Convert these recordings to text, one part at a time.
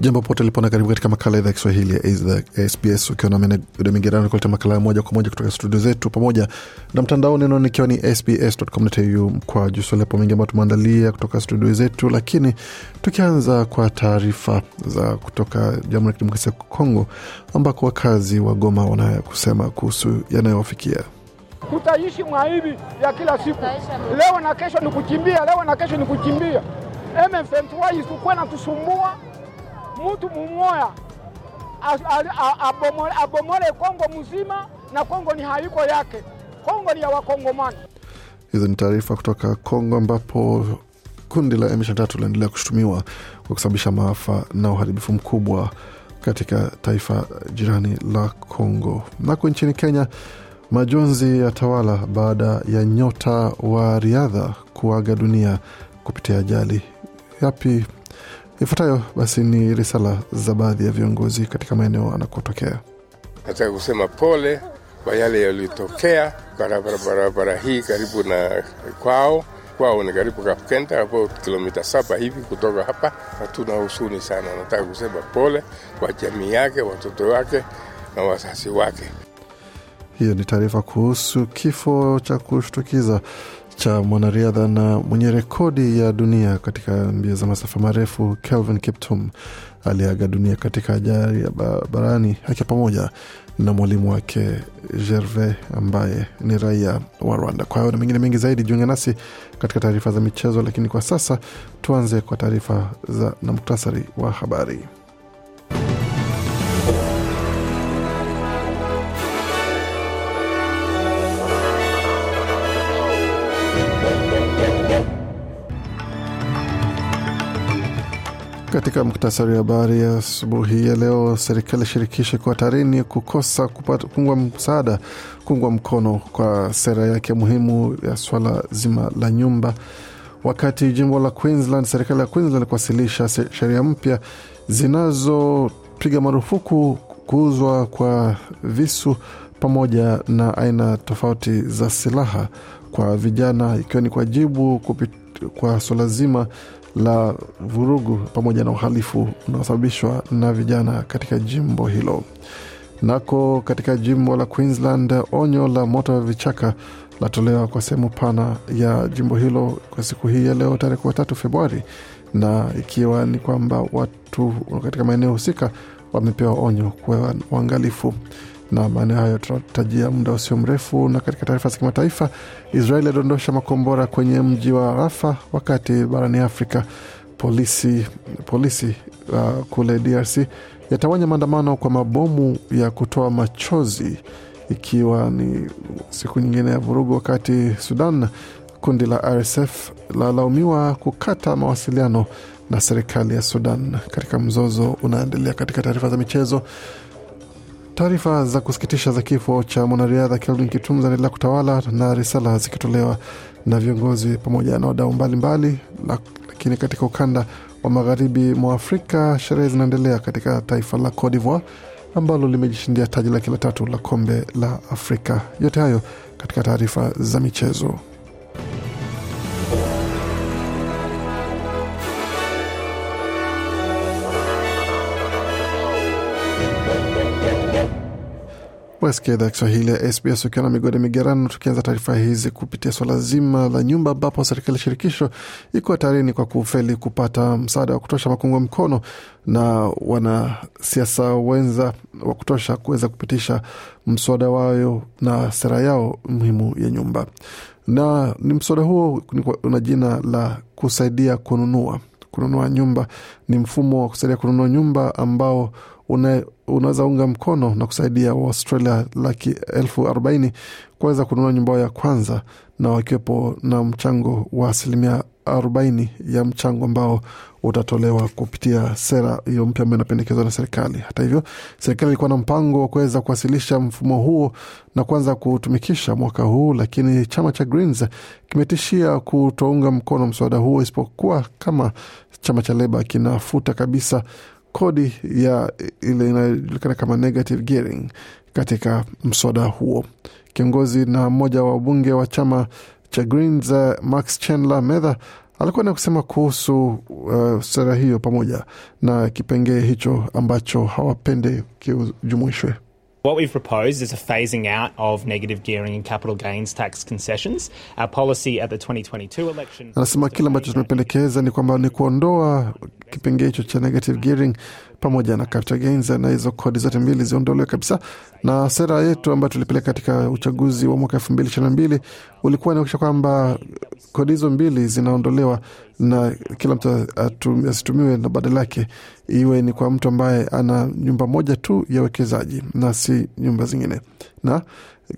jambo pote lipona karibu katika makala idhaa ya kiswahili ya sbs ukiwa na migerano kuleta makala moja kwa moja kutoka studio zetu pamoja na mtandaoni neno ikiwa ni sbs.com.au mkwa jusolepo mengi ambayo tumeandalia kutoka studio zetu lakini tukianza kwa taarifa za kutoka jamhuri ya kidemokrasia ya kongo ambako wakazi wa goma wanaya kusema kuhusu yanayowafikia tutaishi mwaivi ya kila siku. Leo na kesho ni kukimbia, leo na kesho ni kukimbia. M23 isikuwe na tusumbua mtu mumoya abomole Kongo mzima, na Kongo ni haiko yake. Kongo ni ya Wakongomani. hizo ni taarifa kutoka kongo ambapo kundi la M23 linaendelea kushutumiwa kwa kusababisha maafa na uharibifu mkubwa katika taifa jirani la Kongo. Nako nchini Kenya, majonzi ya tawala baada ya nyota wa riadha kuaga dunia kupitia ajali. Yapi ifuatayo? Basi ni risala za baadhi ya viongozi katika maeneo anakotokea. Nataka kusema pole kwa yale yaliyotokea barabara barabara hii karibu na kwao. Kwao ni karibu Kapkenda, hapo kilomita saba hivi kutoka hapa, na tuna husuni sana. Nataka kusema pole kwa jamii yake, watoto wake na wazazi wake. Hiyo ni taarifa kuhusu kifo cha kushtukiza cha mwanariadha na mwenye rekodi ya dunia katika mbio za masafa marefu Kelvin Kiptum aliaga dunia katika ajali ya barabarani akiwa pamoja na mwalimu wake Gervais ambaye ni raia wa Rwanda. Kwa hayo na mengine mengi zaidi, jiunge nasi katika taarifa za michezo, lakini kwa sasa tuanze kwa taarifa za na muktasari wa habari. Katika muktasari wa habari ya asubuhi ya leo, serikali shirikishi kwa tarini kukosa kuungwa msaada kuungwa mkono kwa sera yake muhimu ya swala zima la nyumba, wakati jimbo la Queensland, serikali ya Queensland kuwasilisha sheria mpya zinazopiga marufuku kuuzwa kwa visu pamoja na aina tofauti za silaha kwa vijana, ikiwa ni kwa jibu kwa swala zima la vurugu pamoja na uhalifu unaosababishwa na vijana katika jimbo hilo. Nako katika jimbo la Queensland, onyo la moto wa vichaka latolewa kwa sehemu pana ya jimbo hilo kwa siku hii ya leo tarehe kumi na tatu Februari, na ikiwa ni kwamba watu katika maeneo husika wamepewa onyo kuwa uangalifu na maeneo hayo tunatajia muda usio mrefu. Na katika taarifa za kimataifa, Israeli yadondosha makombora kwenye mji wa Rafa, wakati barani Afrika polisi, polisi uh, kule DRC yatawanya maandamano kwa mabomu ya kutoa machozi, ikiwa ni siku nyingine ya vurugu, wakati Sudan kundi la RSF lalaumiwa kukata mawasiliano na serikali ya Sudan katika mzozo unaendelea. Katika taarifa za michezo Taarifa za kusikitisha za kifo cha mwanariadha Kelvin Kitum zinaendelea kutawala na risala zikitolewa na viongozi pamoja na wadau mbalimbali, lakini katika ukanda wa magharibi mwa Afrika sherehe zinaendelea katika taifa la Cote d'Ivoire ambalo limejishindia taji lake la tatu la kombe la Afrika. Yote hayo katika taarifa za michezo. Wasikia idhaa Kiswahili ya SBS ukiwa na migode migerano, tukianza taarifa hizi kupitia swala zima la nyumba, ambapo serikali ya shirikisho iko hatarini kwa kufeli kupata msaada wa kutosha makungwa mkono na wanasiasa wenza wa kutosha kuweza kupitisha mswada wao na sera yao muhimu ya nyumba, na ni mswada huo una jina la kusaidia kununua kununua nyumba. Ni mfumo wa kusaidia kununua nyumba ambao una, unaweza unga mkono na kusaidia Waustralia laki elfu arobaini kuweza kununua nyumba ya kwanza, na wakiwepo na mchango wa asilimia arobaini ya mchango ambao utatolewa kupitia sera hiyo mpya ambayo inapendekezwa na serikali. Hata hivyo, serikali ilikuwa na mpango wa kuweza kuwasilisha mfumo huo na kuanza kutumikisha mwaka huu, lakini chama cha Greens kimetishia kutounga mkono mswada huo isipokuwa kama chama cha Leba kinafuta kabisa kodi ya ile inayojulikana kama negative gearing katika mswada huo. Kiongozi na mmoja wa bunge wa chama cha Greens uh, Max Chandler Mather alikuwa na kusema kuhusu uh, sera hiyo pamoja na kipengee hicho ambacho hawapende kijumuishwe. What we've proposed is a phasing out of negative gearing and capital gains tax concessions. Our policy at the 2022 election. Anasema kile ambacho tumependekeza ni kwamba ni kuondoa kipengee hicho cha negative gearing pamoja na capital gains, na hizo kodi zote mbili ziondolewe kabisa. Na sera yetu ambayo tulipeleka katika uchaguzi wa mwaka elfu mbili ishirini na mbili ulikuwa inaonyesha kwamba kodi hizo mbili zinaondolewa na kila mtu asitumiwe, na badala yake iwe ni kwa mtu ambaye ana nyumba moja tu ya uwekezaji na si nyumba zingine. Na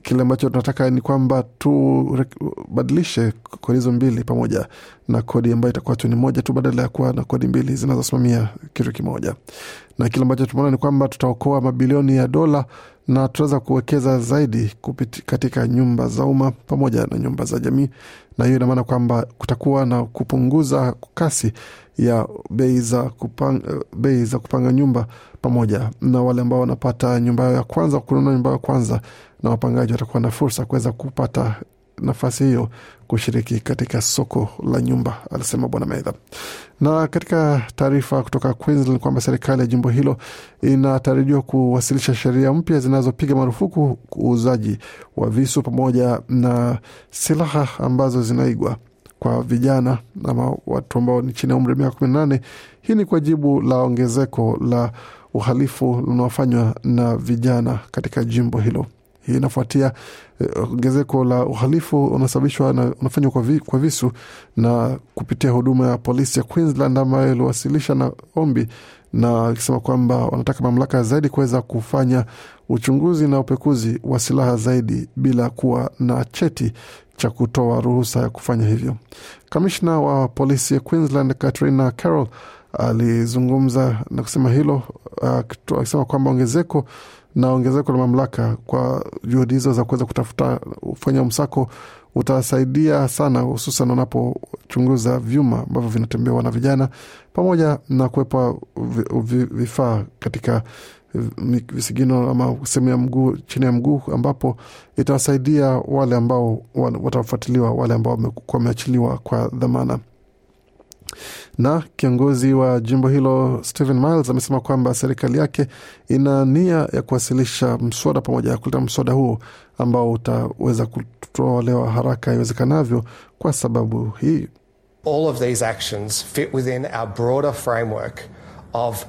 kile ambacho tunataka ni kwamba tubadilishe kodi hizo mbili pamoja na kodi ambayo itakuwa tu ni moja tu badala ya kuwa na kodi mbili zinazosimamia kitu kimoja. Na kile ambacho tumeona ni kwamba tutaokoa mabilioni ya dola na tutaweza kuwekeza zaidi kupiti katika nyumba za umma pamoja na nyumba za jamii, na hiyo inamaana kwamba kutakuwa na kupunguza kasi ya bei za kupanga, bei za kupanga nyumba pamoja na wale ambao wanapata nyumba yao ya kwanza, kununua nyumba yao ya kwanza, na wapangaji watakuwa na fursa kuweza kupata nafasi hiyo kushiriki katika soko la nyumba, alisema Bwana Maitha. Na katika taarifa kutoka Queensland kwamba serikali ya jimbo hilo inatarajiwa kuwasilisha sheria mpya zinazopiga marufuku uuzaji wa visu pamoja na silaha ambazo zinaigwa kwa vijana ama watu ambao ni chini ya umri miaka kumi na nane. Hii ni kwa jibu la ongezeko la uhalifu unaofanywa na vijana katika jimbo hilo. Hii inafuatia ongezeko la uhalifu unasababishwa na unafanywa kwa, vi, kwa visu na kupitia huduma ya polisi ya Queensland ambayo iliwasilisha na ombi na akisema kwamba wanataka mamlaka zaidi kuweza kufanya uchunguzi na upekuzi wa silaha zaidi bila kuwa na cheti cha kutoa ruhusa ya kufanya hivyo. Kamishna wa polisi ya Queensland Katrina Carroll alizungumza na kusema hilo akisema kwamba ongezeko na ongezeko la mamlaka kwa juhudi hizo za kuweza kutafuta kufanya msako utasaidia sana, hususan unapochunguza vyuma ambavyo vinatembewa na vijana pamoja na kuwepa vifaa katika visigino ama sehemu ya mguu chini ya mguu, ambapo itawasaidia wale ambao watafuatiliwa, wale ambao wamekuwa wameachiliwa kwa dhamana na kiongozi wa jimbo hilo Stephen Miles amesema kwamba serikali yake ina nia ya kuwasilisha mswada pamoja ya kuleta mswada huo ambao utaweza kutolewa haraka iwezekanavyo. Kwa sababu hii, all of these actions fit within our broader framework of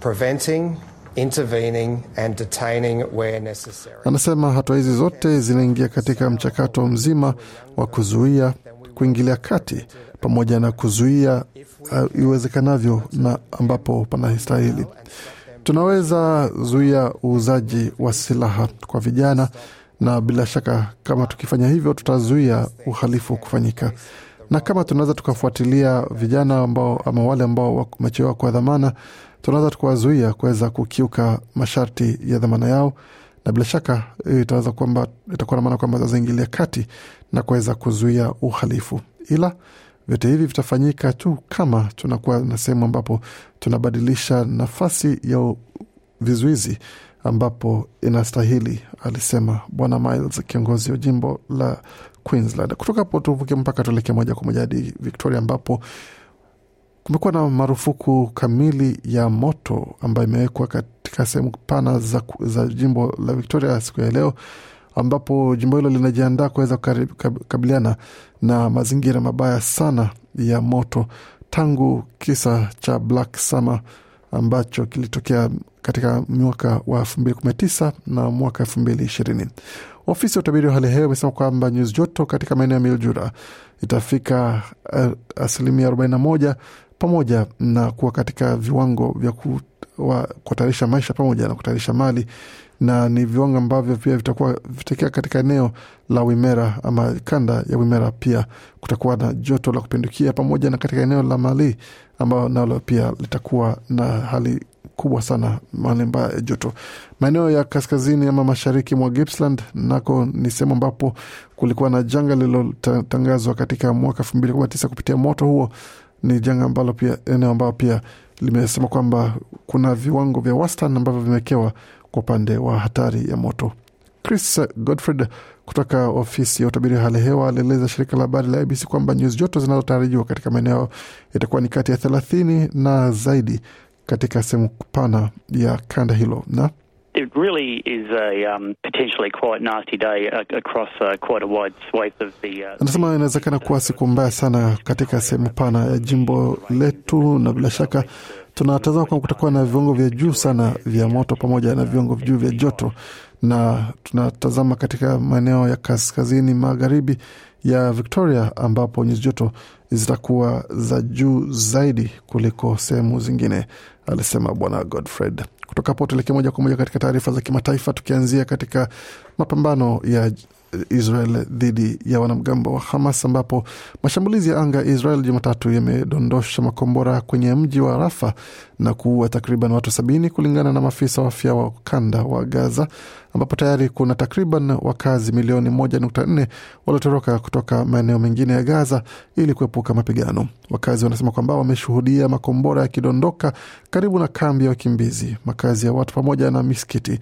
preventing intervening and detaining where necessary. Anasema hatua hizi zote zinaingia katika mchakato mzima wa kuzuia, kuingilia kati pamoja na kuzuia uh, iwezekanavyo na ambapo panastahili. Tunaweza zuia uuzaji wa silaha kwa vijana, na bila shaka kama tukifanya hivyo tutazuia uhalifu kufanyika, na kama tunaweza tukafuatilia vijana ambao ama wale ambao wamechewa kwa dhamana, tunaweza tukawazuia kuweza kukiuka masharti ya dhamana yao, na bila shaka hiyo itaweza kwamba itakuwa na maana kwamba zazaingilia kati na kuweza kuzuia uhalifu. Ila vyote hivi vitafanyika tu kama tunakuwa na sehemu ambapo tunabadilisha nafasi ya vizuizi ambapo inastahili, alisema Bwana Miles, kiongozi wa jimbo la Queensland. Kutoka hapo tuvuke mpaka tuelekee moja kwa moja hadi Victoria, ambapo kumekuwa na marufuku kamili ya moto ambayo imewekwa katika sehemu pana za, za jimbo la Victoria siku ya leo ambapo jimbo hilo linajiandaa kuweza kukabiliana na mazingira mabaya sana ya moto tangu kisa cha Black Summer ambacho kilitokea katika mwaka wa elfu mbili kumi na tisa na mwaka elfu mbili ishirini. Ofisi ya utabiri wa hali ya hewa imesema kwamba nyuzi joto katika maeneo ya Mildura itafika uh, asilimia 41 pamoja na kuwa katika viwango vya kuhatarisha maisha pamoja na kutayarisha mali na ni viwango ambavyo pia vitakuwa vitakia katika eneo la Wimera ama kanda ya Wimera. Pia kutakuwa na joto la kupindukia pamoja na katika eneo la Mali ambayo nalo pia litakuwa na hali kubwa sana mahali mbaya ya joto. Maeneo ya kaskazini ama mashariki mwa Gippsland nako ni sehemu ambapo kulikuwa na janga lililotangazwa katika mwaka elfu mbili kumi na tisa kupitia moto huo. Ni janga ambalo pia eneo ambayo pia limesema kwamba kuna viwango vya wastani ambavyo vimewekewa kwa upande wa hatari ya moto. Chris Godfred kutoka ofisi ya utabiri wa hali hewa alieleza shirika la habari la ABC kwamba nyuzi joto zinazotarajiwa katika maeneo itakuwa ni kati ya thelathini na zaidi katika sehemu pana ya kanda hilo na It really is a um, potentially quite nasty day uh, across uh, quite a wide swath of the. Uh, anasema inawezekana kuwa siku mbaya sana katika sehemu pana ya jimbo letu, na bila shaka tunatazama kwamba kutakuwa na viwango vya juu sana vya moto pamoja na viwango juu vya joto, na tunatazama katika maeneo ya kaskazini magharibi ya Victoria ambapo nyuzi joto zitakuwa za juu zaidi kuliko sehemu zingine, alisema Bwana Godfred. Kutoka hapo tuelekee moja kwa moja katika taarifa za kimataifa, tukianzia katika mapambano ya Israel dhidi ya wanamgambo wa Hamas ambapo mashambulizi ya anga ya Israel Jumatatu yamedondosha makombora kwenye mji wa Rafa na kuua takriban watu sabini kulingana na maafisa wa afya wa ukanda wa Gaza, ambapo tayari kuna takriban wakazi milioni moja nukta nne waliotoroka kutoka maeneo mengine ya Gaza ili kuepuka mapigano. Wakazi wanasema kwamba wameshuhudia makombora yakidondoka karibu na kambi ya wakimbizi, makazi ya watu pamoja na misikiti.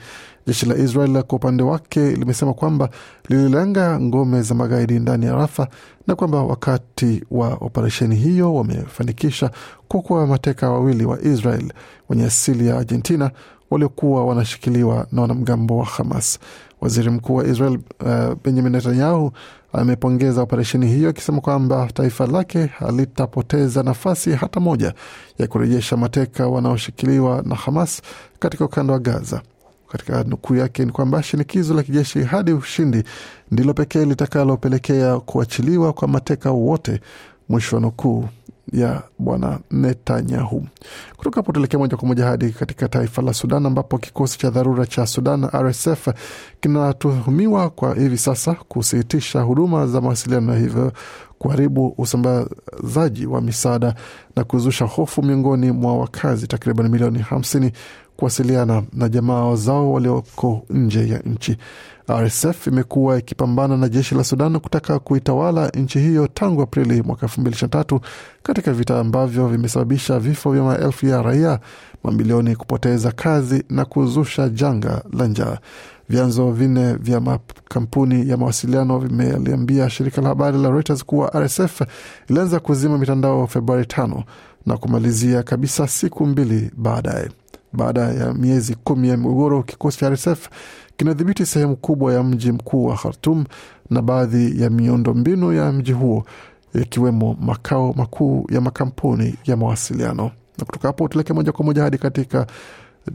Jeshi la Israel kwa upande wake limesema kwamba lililenga ngome za magaidi ndani ya Rafa na kwamba wakati wa operesheni hiyo wamefanikisha kuokoa mateka wawili wa Israel wenye asili ya Argentina waliokuwa wanashikiliwa na wanamgambo wa Hamas. Waziri mkuu wa Israel uh, Benjamin Netanyahu amepongeza operesheni hiyo akisema kwamba taifa lake halitapoteza nafasi hata moja ya kurejesha mateka wanaoshikiliwa na Hamas katika ukanda wa Gaza. Katika nukuu yake ni kwamba shinikizo la kijeshi hadi ushindi ndilo pekee litakalopelekea kuachiliwa kwa mateka wote, mwisho wa nukuu ya bwana Netanyahu. Kutoka hapo tuelekea moja kwa moja hadi katika taifa la Sudan ambapo kikosi cha dharura cha Sudan RSF kinatuhumiwa kwa hivi sasa kusitisha huduma za mawasiliano hivyo kuharibu usambazaji wa misaada na kuzusha hofu miongoni mwa wakazi takriban milioni hamsini kuwasiliana na jamaa zao walioko nje ya nchi. RSF imekuwa ikipambana na jeshi la Sudan kutaka kuitawala nchi hiyo tangu Aprili mwaka elfu mbili ishirini na tatu katika vita ambavyo vimesababisha vifo vya maelfu ya raia, mamilioni kupoteza kazi na kuzusha janga la njaa. Vyanzo vinne vya makampuni ya mawasiliano vimeliambia shirika la habari la Reuters kuwa RSF ilianza kuzima mitandao Februari tano na kumalizia kabisa siku mbili baadaye. Baada ya miezi kumi ya migogoro, kikosi cha RSF kinadhibiti sehemu kubwa ya mji mkuu wa Khartum na baadhi ya miundo mbinu ya mji huo yakiwemo makao makuu ya makampuni ya mawasiliano. Na kutoka hapo tuelekee moja kwa moja hadi katika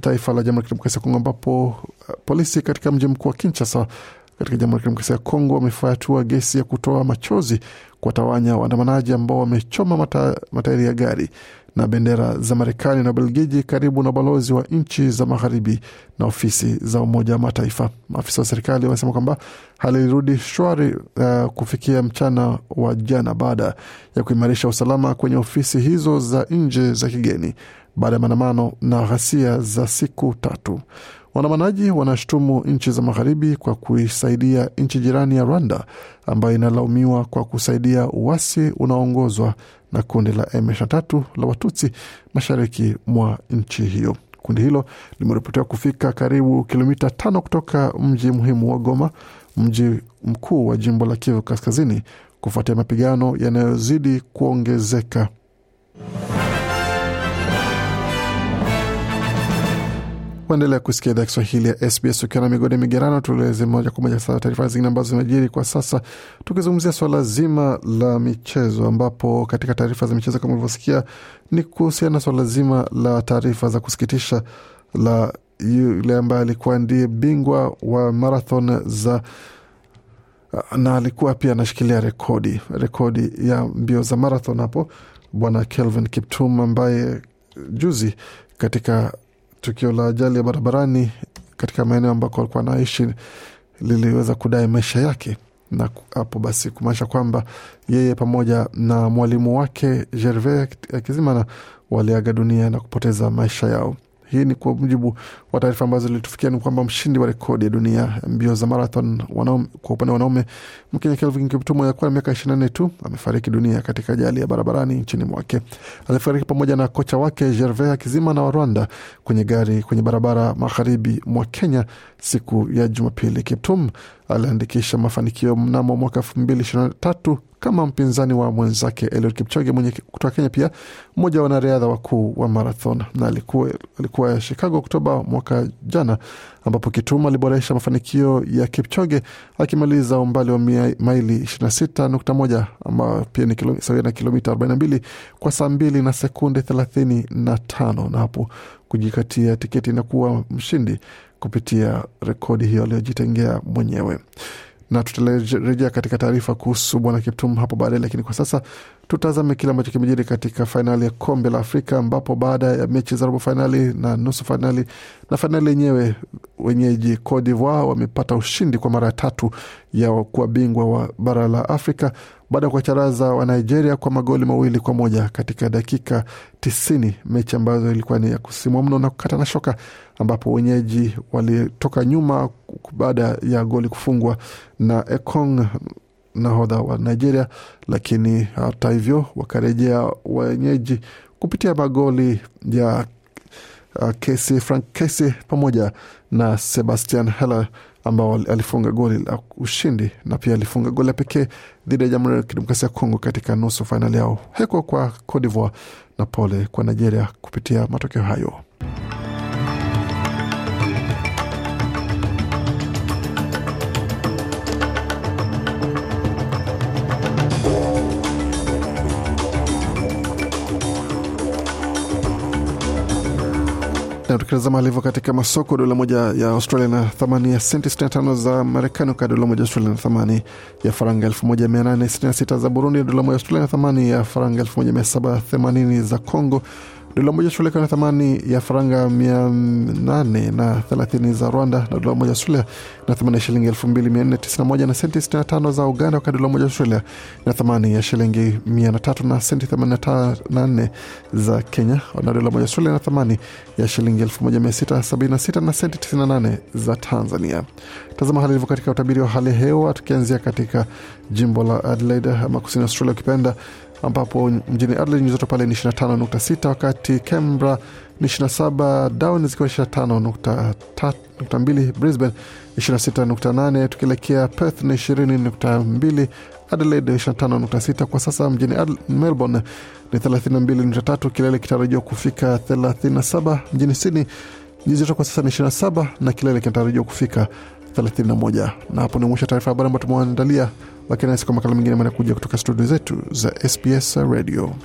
taifa la Jamhuri ya Kidemokrasia ya Kongo ambapo polisi katika mji mkuu wa Kinshasa katika Jamhuri ya Kidemokrasia ya Kongo wamefatua gesi ya kutoa machozi kuwatawanya waandamanaji ambao wamechoma mata, matairi ya gari na bendera za Marekani na Ubelgiji karibu na ubalozi wa nchi za magharibi na ofisi za Umoja wa Mataifa. Maafisa wa serikali wamesema kwamba hali ilirudi shwari uh, kufikia mchana wa jana baada ya kuimarisha usalama kwenye ofisi hizo za nje za kigeni baada ya maandamano na ghasia za siku tatu. Waandamanaji wanashutumu nchi za magharibi kwa kuisaidia nchi jirani ya Rwanda ambayo inalaumiwa kwa kusaidia uasi unaoongozwa na kundi la M23 la Watutsi mashariki mwa nchi hiyo. Kundi hilo limeripotiwa kufika karibu kilomita tano kutoka mji muhimu wa Goma, mji mkuu wa jimbo la Kivu Kaskazini, kufuatia mapigano yanayozidi kuongezeka. Kuendelea kusikia idhaa Kiswahili ya SBS ukiwa na migode migerano. Tueleze moja kwa moja sasa taarifa zingine ambazo zimejiri kwa sasa, tukizungumzia swala zima la michezo, ambapo katika taarifa za michezo kama ulivyosikia ni kuhusiana na swala zima la taarifa za kusikitisha la yule ambaye alikuwa ndiye bingwa wa marathon za na alikuwa pia anashikilia rekodi rekodi ya mbio za marathon hapo bwana Kelvin Kiptum ambaye juzi katika tukio la ajali ya barabarani katika maeneo ambako alikuwa anaishi liliweza kudai maisha yake na hapo basi kumaanisha kwamba yeye pamoja na mwalimu wake Gervais Akizimana waliaga dunia na kupoteza maisha yao. Hii ni kwa mujibu wa taarifa ambazo zilitufikia, ni kwamba mshindi wa rekodi ya dunia mbio za marathon wanaume, kwa upande wa wanaume Mkenya Kelvin Kiptum alikuwa na miaka 24 tu amefariki dunia katika ajali ya barabarani nchini mwake. Alifariki pamoja na kocha wake Gervais Hakizimana wa Rwanda kwenye gari kwenye barabara magharibi mwa Kenya siku ya Jumapili. Kiptum aliandikisha mafanikio mnamo mwaka 2023 kama mpinzani wa mwenzake Eliud Kipchoge mwenye kutoka Kenya, pia mmoja wa wanariadha wakuu wa marathon, na alikuwa, alikuwa Chicago Oktoba mwaka jana, ambapo Kituma aliboresha mafanikio ya Kipchoge akimaliza umbali wa maili 26.1 ambayo pia ni sawia na kilomita 42 kwa saa 2 na sekunde 35 na hapo kujikatia tiketi na kuwa mshindi kupitia rekodi hiyo aliyojitengea mwenyewe na tutarejea katika taarifa kuhusu bwana Kiptum hapo baadaye, lakini kwa sasa tutazame kile ambacho kimejiri katika fainali ya kombe la Afrika, ambapo baada ya mechi za robo fainali na nusu fainali na fainali yenyewe, wenyeji Cote d'Ivoire wamepata ushindi kwa mara ya tatu ya kuwa bingwa wa bara la Afrika baada ya kuwacharaza wa Nigeria kwa magoli mawili kwa moja katika dakika tisini, mechi ambazo ilikuwa ni ya kusimua mno na kukata na shoka, ambapo wenyeji walitoka nyuma baada ya goli kufungwa na Ekong nahodha wa Nigeria, lakini hata hivyo wakarejea wenyeji kupitia magoli ya uh, Frank Kesi pamoja na Sebastian Heller ambao alifunga goli la ushindi na pia alifunga goli la pekee dhidi ya Jamhuri ya Kidemokrasia ya Kongo katika nusu fainali yao. Heko kwa Cote d'Ivoire na pole kwa Nigeria kupitia matokeo hayo. Na tukitazama alivyo katika masoko, dola moja ya Australia na thamani ya senti 65 za Marekani, wakati dola moja Australia na thamani ya faranga 1866 za Burundi, dola moja Australia na thamani ya faranga 1780 za Congo, dola moja Australia na thamani ya faranga 830 za Rwanda, na dola moja Australia na thamani ya shilingi 2491 na senti 65 za Uganda, wakati dola moja Australia na thamani ya shilingi mia na senti 84 za Kenya, na dola moja Australia na thamani ya shilingi 1676 na senti 98 za Tanzania. Tazama hali ilivyo katika utabiri wa hali ya hewa, tukianzia katika jimbo la Adelaide ama kusini Australia ukipenda ambapo mjini Adelaide nyuzi joto pale ni 25.6, wakati Canberra ni 27, Darwin zikiwa 25.2, Brisbane 26.8, tukielekea Perth ni 20.2, Adelaide 25.6. Kwa sasa mjini Melbourne ni 32.3, kilele kitarajiwa kufika 37. Mjini Sydney nyuzi joto kwa sasa ni 27 na kilele kinatarajiwa kufika 31. Na hapo ni mwisho taarifa habari ambayo tumewaandalia lakini nasi kwa makala mengine manakuja kutoka studio zetu za SBS Radio.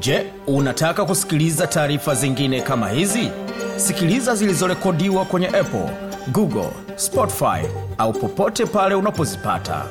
Je, unataka kusikiliza taarifa zingine kama hizi? Sikiliza zilizorekodiwa kwenye Apple, Google, Spotify au popote pale unapozipata.